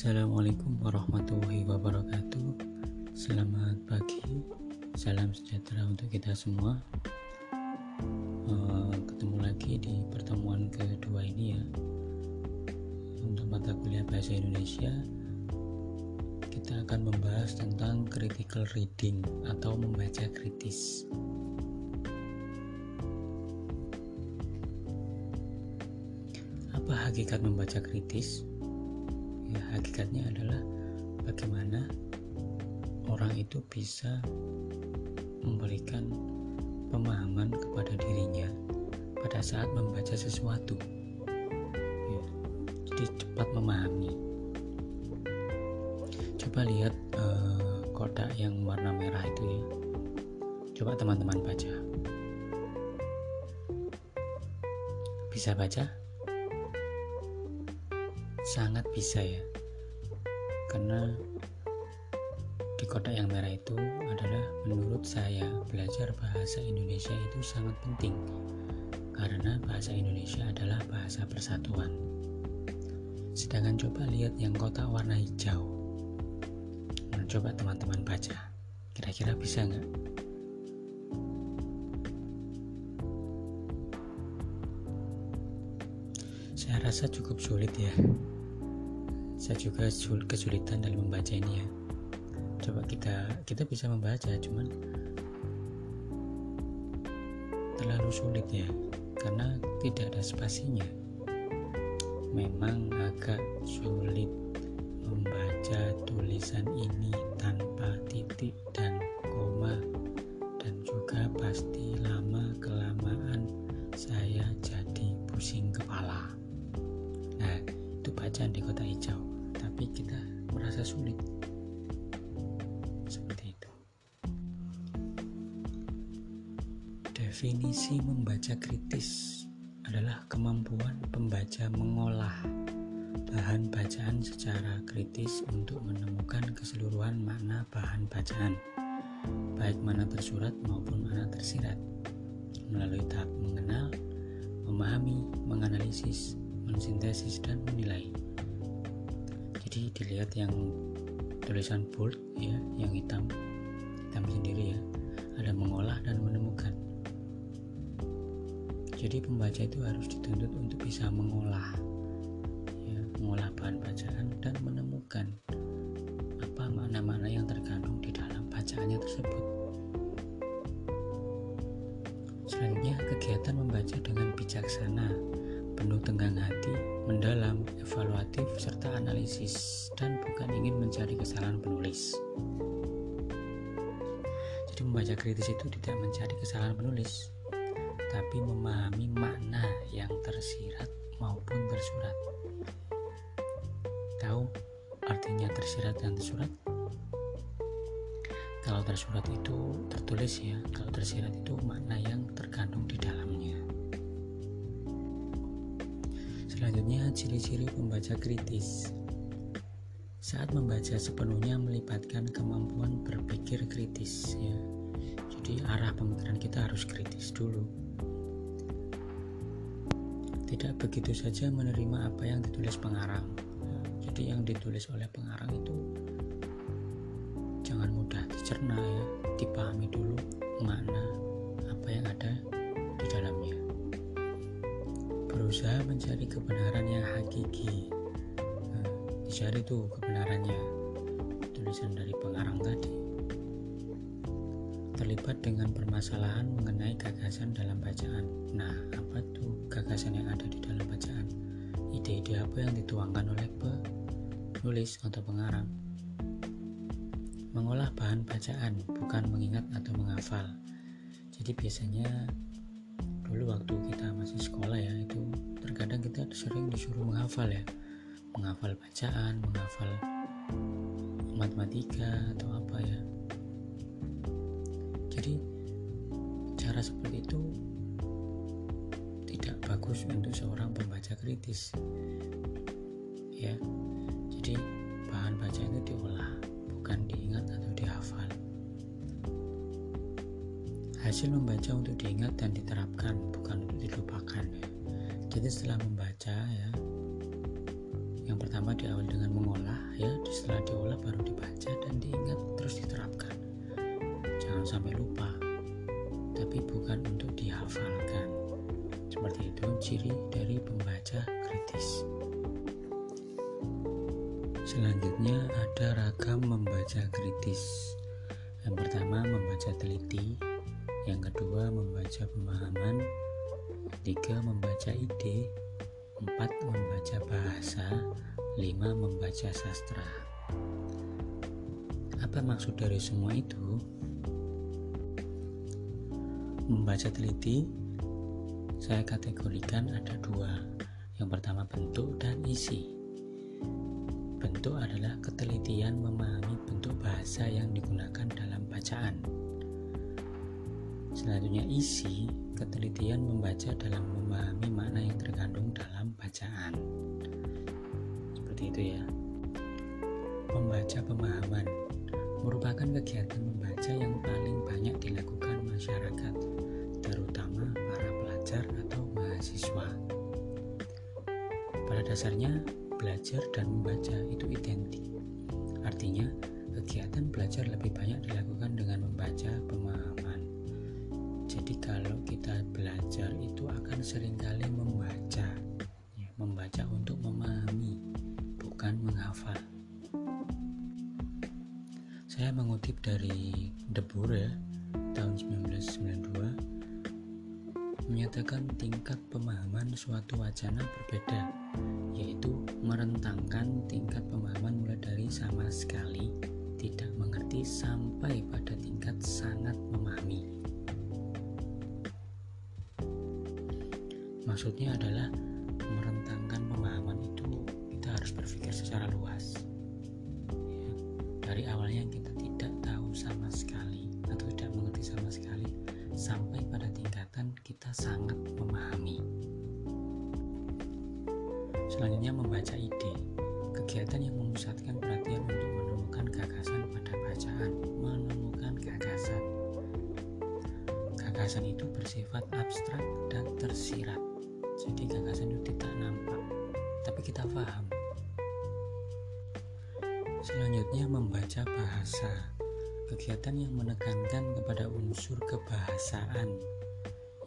Assalamualaikum warahmatullahi wabarakatuh. Selamat pagi. Salam sejahtera untuk kita semua. Uh, Ketemu lagi di pertemuan kedua ini ya. Untuk mata kuliah Bahasa Indonesia Kita akan membahas tentang critical reading Atau membaca kritis. Apa hakikat membaca kritis? Ya hakikatnya adalah bagaimana orang itu bisa memberikan pemahaman kepada dirinya pada saat membaca sesuatu. Ya, jadi cepat memahami. Coba lihat eh, kotak yang warna merah itu ya. Coba teman-teman baca. Bisa baca sangat bisa ya. Karena di kotak yang merah itu adalah menurut saya belajar bahasa Indonesia itu sangat penting. Karena bahasa Indonesia adalah bahasa persatuan. Sedangkan coba lihat yang kotak warna hijau. Nah, coba teman-teman baca. Kira-kira bisa nggak? Saya rasa cukup sulit ya juga kesulitan dalam membaca ini ya. Coba kita kita bisa membaca cuman terlalu sulit ya karena tidak ada spasinya. Memang agak sulit membaca tulisan ini tanpa titik dan koma dan juga pasti lama kelamaan saya jadi pusing kepala. Nah itu bacaan di kota hijau tapi kita merasa sulit. Seperti itu. Definisi membaca kritis adalah kemampuan pembaca mengolah bahan bacaan secara kritis untuk menemukan keseluruhan makna bahan bacaan baik mana tersurat maupun mana tersirat. Melalui tahap mengenal, memahami, menganalisis, mensintesis dan menilai jadi dilihat yang tulisan bold ya yang hitam. Hitam sendiri ya. Ada mengolah dan menemukan. Jadi pembaca itu harus dituntut untuk bisa mengolah ya mengolah bahan bacaan dan menemukan apa makna-makna yang terkandung di dalam bacaannya tersebut. Selanjutnya kegiatan membaca dengan bijaksana penuh tenggang hati, mendalam, evaluatif, serta analisis, dan bukan ingin mencari kesalahan penulis. Jadi membaca kritis itu tidak mencari kesalahan penulis, tapi memahami makna yang tersirat maupun tersurat. Tahu artinya tersirat dan tersurat? Kalau tersurat itu tertulis ya, kalau tersirat itu makna yang terkandung di dalamnya. Selanjutnya, ciri-ciri pembaca kritis. Saat membaca sepenuhnya melibatkan kemampuan berpikir kritis ya. Jadi arah pemikiran kita harus kritis dulu. Tidak begitu saja menerima apa yang ditulis pengarang. Jadi yang ditulis oleh pengarang itu jangan mudah dicerna ya, dipahami dulu makna apa yang ada di dalamnya berusaha mencari kebenaran yang hakiki. Nah, dicari tuh kebenarannya. Tulisan dari pengarang tadi. Terlibat dengan permasalahan mengenai gagasan dalam bacaan. Nah apa tuh gagasan yang ada di dalam bacaan? Ide-ide apa yang dituangkan oleh penulis atau pengarang? Mengolah bahan bacaan bukan mengingat atau menghafal. Jadi biasanya dulu waktu kita masih sekolah ya itu terkadang kita sering disuruh menghafal ya. Menghafal bacaan menghafal matematika atau apa ya. Jadi cara seperti itu tidak bagus untuk seorang pembaca kritis. Ya jadi bahan baca itu diolah bukan diingat atau dihafal Hasil membaca untuk diingat dan diterapkan, bukan untuk dilupakan. Ya. Jadi setelah membaca ya, yang pertama diawali dengan mengolah ya. Setelah diolah baru dibaca dan diingat terus diterapkan. Jangan sampai lupa tapi bukan untuk dihafalkan. Seperti itu ciri dari pembaca kritis. Selanjutnya ada ragam membaca kritis. Yang pertama membaca teliti yang kedua membaca pemahaman tiga membaca ide 4. Membaca bahasa 5. Membaca sastra Apa maksud dari semua itu? Membaca teliti Saya kategorikan ada dua Yang pertama bentuk dan isi Bentuk adalah ketelitian memahami bentuk bahasa yang digunakan dalam bacaan Selanjutnya isi ketelitian membaca dalam memahami makna yang terkandung dalam bacaan. Seperti itu ya. Membaca pemahaman merupakan kegiatan membaca yang paling banyak dilakukan masyarakat, terutama para pelajar atau mahasiswa. Pada dasarnya, belajar dan membaca itu identik. Artinya, kegiatan belajar lebih banyak dilakukan dengan membaca pemahaman kalau kita belajar itu akan sering kali membaca. Ya, membaca untuk memahami bukan menghafal. Saya mengutip dari Debur ya tahun 1992 menyatakan tingkat pemahaman suatu wacana berbeda yaitu merentangkan tingkat pemahaman mulai dari sama sekali tidak mengerti sampai pada tingkat sangat memahami maksudnya adalah merentangkan pemahaman itu kita harus berpikir secara luas. Dari awalnya kita tidak tahu sama sekali atau tidak mengerti sama sekali sampai pada tingkatan kita sangat memahami. Selanjutnya membaca ide. Kegiatan yang memusatkan perhatian untuk menemukan gagasan pada bacaan. Menemukan gagasan. Gagasan itu bersifat abstrak dan tersirat jadi gagasan itu tidak nampak. Tapi kita paham. Selanjutnya membaca bahasa. Kegiatan yang menekankan kepada unsur kebahasaan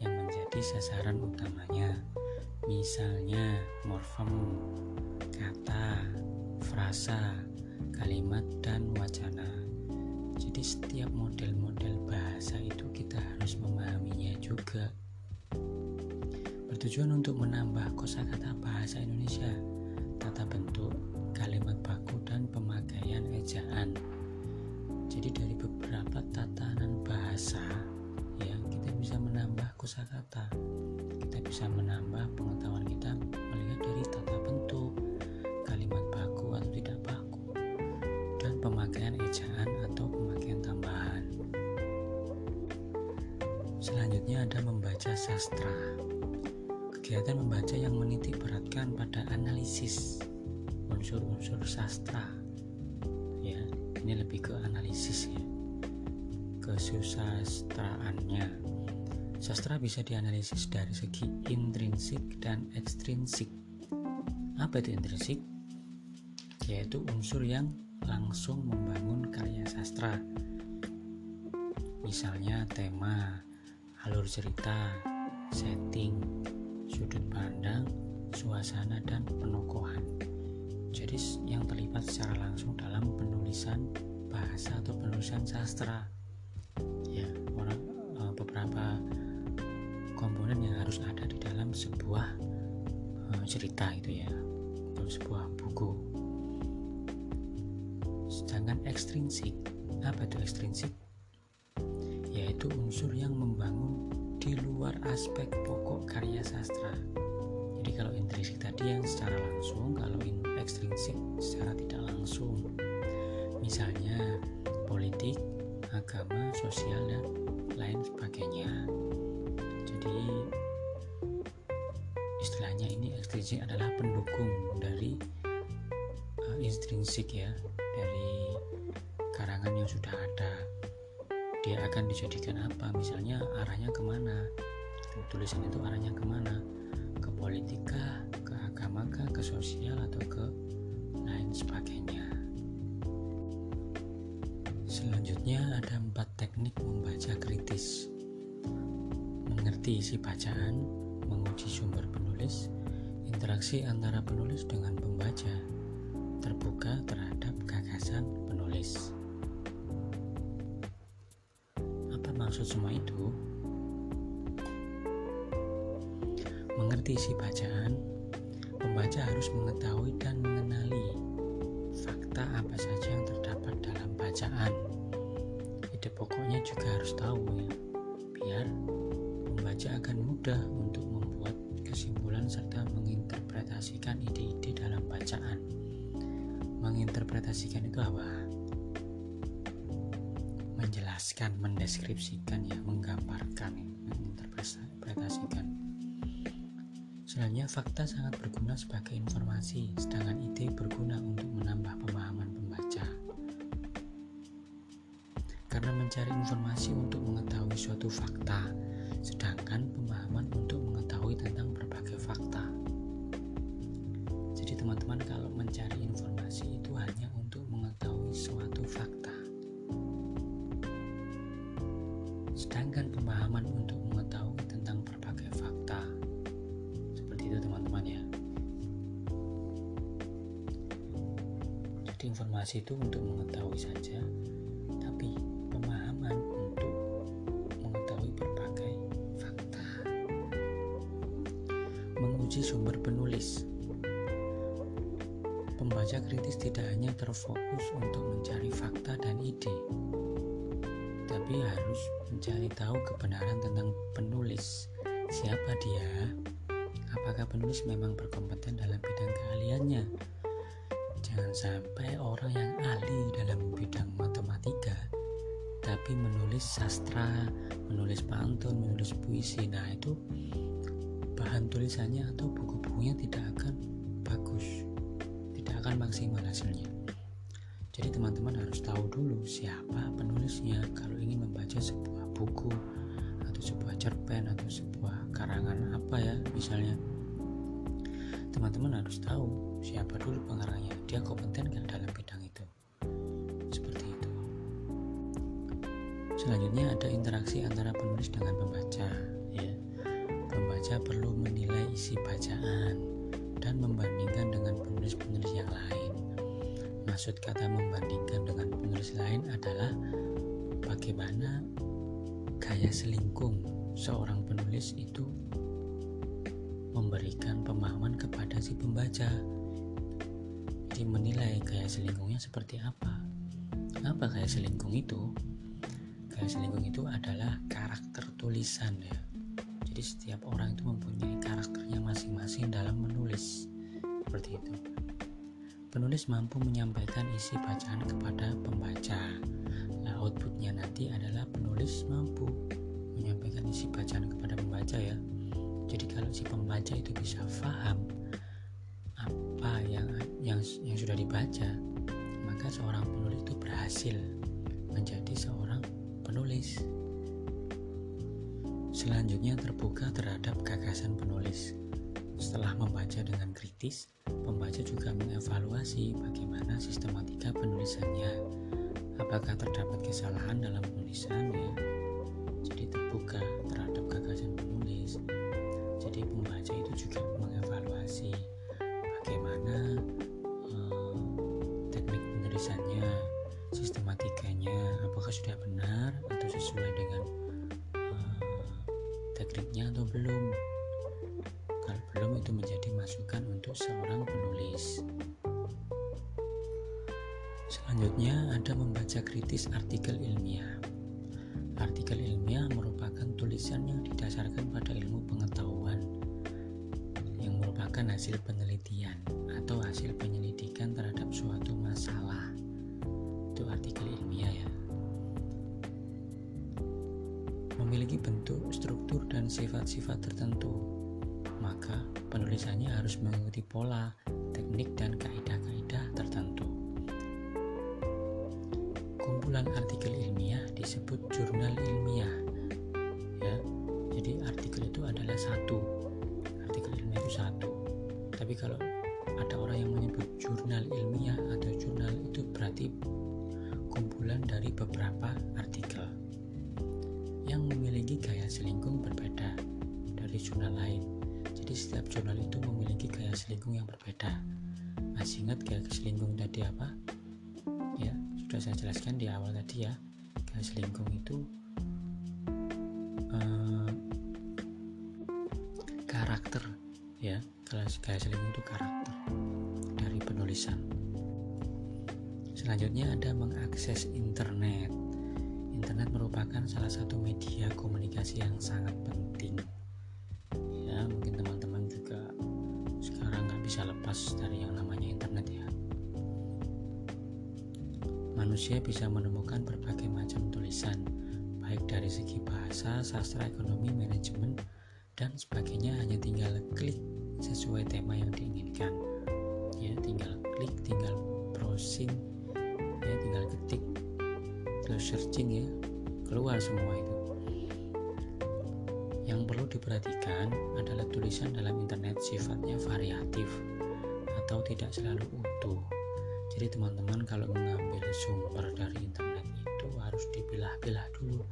yang menjadi sasaran utamanya. Misalnya morfem kata frasa kalimat dan wacana. Jadi setiap model-model bahasa itu kita harus memahaminya juga bertujuan untuk menambah kosakata bahasa Indonesia, tata bentuk, kalimat baku, dan pemakaian ejaan. Jadi dari beberapa tatanan bahasa, ya kita bisa menambah kosakata, kita bisa menambah pengetahuan kita melihat dari tata bentuk, kalimat baku atau tidak baku, dan pemakaian ejaan atau pemakaian tambahan. Selanjutnya ada membaca sastra. Kegiatan membaca yang menitik beratkan pada analisis unsur-unsur sastra. Ya, ini lebih ke analisis ya. Kesusastraannya. Sastra bisa dianalisis dari segi intrinsik dan ekstrinsik. Apa itu intrinsik? Yaitu unsur yang langsung membangun karya sastra. Misalnya tema, alur cerita, setting, sudut pandang, suasana, dan penokohan. Jadi yang terlibat secara langsung dalam penulisan bahasa atau penulisan sastra. Ya, orang uh, beberapa komponen yang harus ada di dalam sebuah uh, cerita itu ya, atau sebuah buku. Sedangkan ekstrinsik, apa itu ekstrinsik? Yaitu unsur yang membangun di luar aspek pokok karya sastra. Jadi kalau intrinsik tadi yang secara langsung, kalau ekstrinsik secara tidak langsung. Misalnya politik, agama, sosial dan lain sebagainya. Jadi istilahnya ini ekstrinsik adalah pendukung dari uh, intrinsik ya, dari karangan yang sudah dia akan dijadikan apa misalnya arahnya ke mana tulisan itu arahnya ke mana ke politika ke agama ke sosial atau ke lain sebagainya. Selanjutnya ada empat teknik membaca kritis. Mengerti isi bacaan, menguji sumber penulis, interaksi antara penulis dengan pembaca, terbuka terhadap gagasan penulis. Maksud semua itu? Mengerti isi bacaan, pembaca harus mengetahui dan mengenali fakta apa saja yang terdapat dalam bacaan. Ide pokoknya juga harus tahu ya, biar pembaca akan mudah untuk membuat kesimpulan serta menginterpretasikan ide-ide dalam bacaan. Menginterpretasikan itu apa? Menjelaskan, mendeskripsikan ya, menggambarkan, menginterpretasikan. Selanjutnya, fakta sangat berguna sebagai informasi, sedangkan ide berguna untuk menambah pemahaman pembaca. Karena mencari informasi untuk mengetahui suatu fakta, sedangkan informasi itu untuk mengetahui saja, tapi pemahaman untuk mengetahui berbagai fakta. Menguji sumber penulis. Pembaca kritis tidak hanya terfokus untuk mencari fakta dan ide, tapi harus mencari tahu kebenaran tentang penulis. Siapa dia? Apakah penulis memang berkompeten dalam bidang keahliannya? Jangan sampai orang yang ahli dalam bidang matematika tapi menulis sastra, menulis pantun, menulis puisi. Nah, itu bahan tulisannya atau buku-bukunya tidak akan bagus. Tidak akan maksimal hasilnya. Jadi teman-teman harus tahu dulu siapa penulisnya kalau ingin membaca sebuah buku atau sebuah cerpen atau sebuah karangan apa ya misalnya teman-teman harus tahu siapa dulu pengarangnya? Dia kompeten nggak dalam bidang itu? Seperti itu. Selanjutnya ada interaksi antara penulis dengan pembaca ya. Pembaca perlu menilai isi bacaan dan membandingkan dengan penulis-penulis yang lain. Maksud kata membandingkan dengan penulis lain adalah bagaimana gaya selingkung seorang penulis itu memberikan pemahaman kepada si pembaca jadi menilai gaya selingkungnya seperti apa? Apa gaya selingkung itu? Gaya selingkung itu adalah karakter tulisan ya. Jadi setiap orang itu mempunyai karakternya masing-masing dalam menulis. Seperti itu. Penulis mampu menyampaikan isi bacaan kepada pembaca. Nah outputnya nanti adalah penulis mampu menyampaikan isi bacaan kepada pembaca ya. Jadi kalau si pembaca itu bisa paham apa yang yang sudah dibaca maka seorang penulis itu berhasil menjadi seorang penulis. Selanjutnya terbuka terhadap gagasan penulis. Setelah membaca dengan kritis pembaca juga mengevaluasi bagaimana sistematika penulisannya. Apakah terdapat kesalahan dalam penulisannya? Jadi terbuka terhadap gagasan penulis. Jadi pembaca itu juga mengevaluasi bagaimana apakah sudah benar atau sesuai dengan uh, tekniknya atau belum. Kalau belum itu menjadi masukan untuk seorang penulis. Selanjutnya ada membaca kritis artikel ilmiah. Artikel ilmiah merupakan tulisan yang didasarkan pada ilmu pengetahuan yang merupakan hasil penelitian atau hasil penyelidikan terhadap suatu bentuk, struktur, dan sifat-sifat tertentu maka penulisannya harus mengikuti pola, teknik, dan kaidah-kaidah tertentu. Kumpulan artikel ilmiah disebut jurnal ilmiah. Ya, jadi artikel itu adalah satu. Artikel ilmiah itu satu. Tapi kalau ada orang yang menyebut jurnal ilmiah atau jurnal itu berarti kumpulan dari beberapa artikel memiliki gaya selingkuh berbeda dari jurnal lain. Jadi setiap jurnal itu memiliki gaya selingkuh yang berbeda. Masih ingat gaya selingkuh tadi apa? Ya, sudah saya jelaskan di awal tadi ya. Gaya selingkuh itu eh, karakter ya. Gaya selingkuh itu karakter dari penulisan. Selanjutnya ada mengakses internet internet merupakan salah satu media komunikasi yang sangat penting. Ya mungkin teman-teman juga sekarang nggak bisa lepas dari yang namanya internet ya. Manusia bisa menemukan berbagai macam tulisan baik dari segi bahasa, sastra, ekonomi, manajemen, dan sebagainya. Hanya tinggal klik sesuai tema yang diinginkan. Ya tinggal klik, tinggal browsing ya tinggal ketik terus searching ya keluar semua itu. Yang perlu diperhatikan adalah tulisan dalam internet sifatnya variatif atau tidak selalu utuh. Jadi teman-teman kalau mengambil sumber dari internet itu harus dipilah-pilah dulu.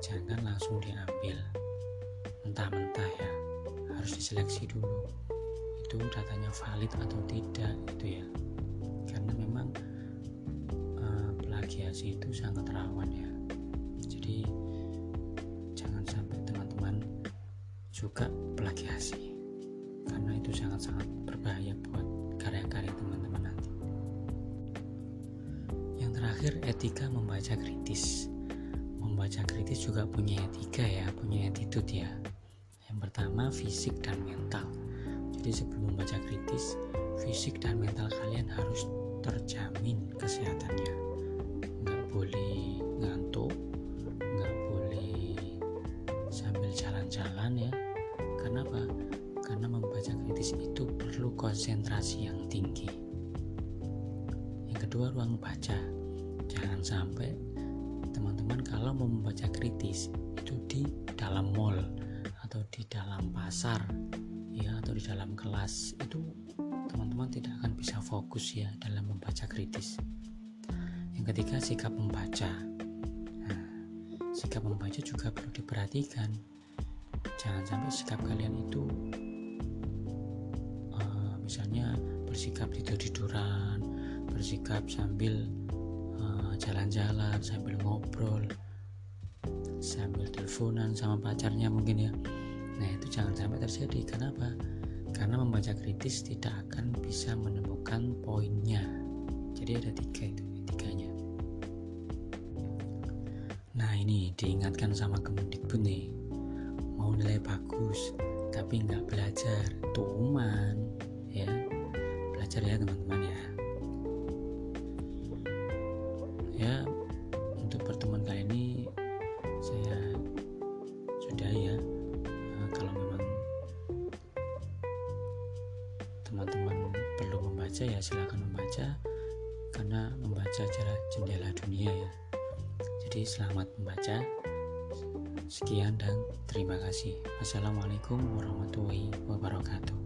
Jangan langsung diambil. Mentah-mentah ya. Harus diseleksi dulu. Itu datanya valid atau tidak itu ya. Karena memang plagiasi itu sangat rawan ya jadi jangan sampai teman-teman juga plagiasi. Karena itu sangat-sangat berbahaya buat karya-karya teman-teman nanti. Yang terakhir etika membaca kritis. Membaca kritis juga punya etika ya punya attitude ya. Yang pertama fisik dan mental. Jadi sebelum membaca kritis fisik dan mental kalian harus terjamin kesehatannya konsentrasi yang tinggi yang kedua ruang baca jangan sampai teman-teman kalau mau membaca kritis itu di dalam mall atau di dalam pasar ya atau di dalam kelas itu teman-teman tidak akan bisa fokus ya dalam membaca kritis yang ketiga, sikap membaca. Nah, sikap membaca juga perlu diperhatikan. Jangan sampai sikap kalian itu misalnya bersikap tidur-tiduran, bersikap sambil eh, jalan-jalan, sambil ngobrol, sambil teleponan sama pacarnya mungkin ya. Nah, itu jangan sampai terjadi. Kenapa? Karena membaca kritis tidak akan bisa menemukan poinnya. Jadi ada tiga itu etikanya. Nah ini diingatkan sama Kemendikbud nih Mau nilai bagus tapi nggak belajar Belajar ya teman-teman ya Ya untuk pertemuan kali ini Saya sudah ya nah, Kalau memang teman-teman perlu membaca ya silahkan membaca karena membaca adalah jendela dunia ya jadi selamat membaca. Sekian dan terima kasih. Wassalamualaikum warahmatullahi wabarakatuh.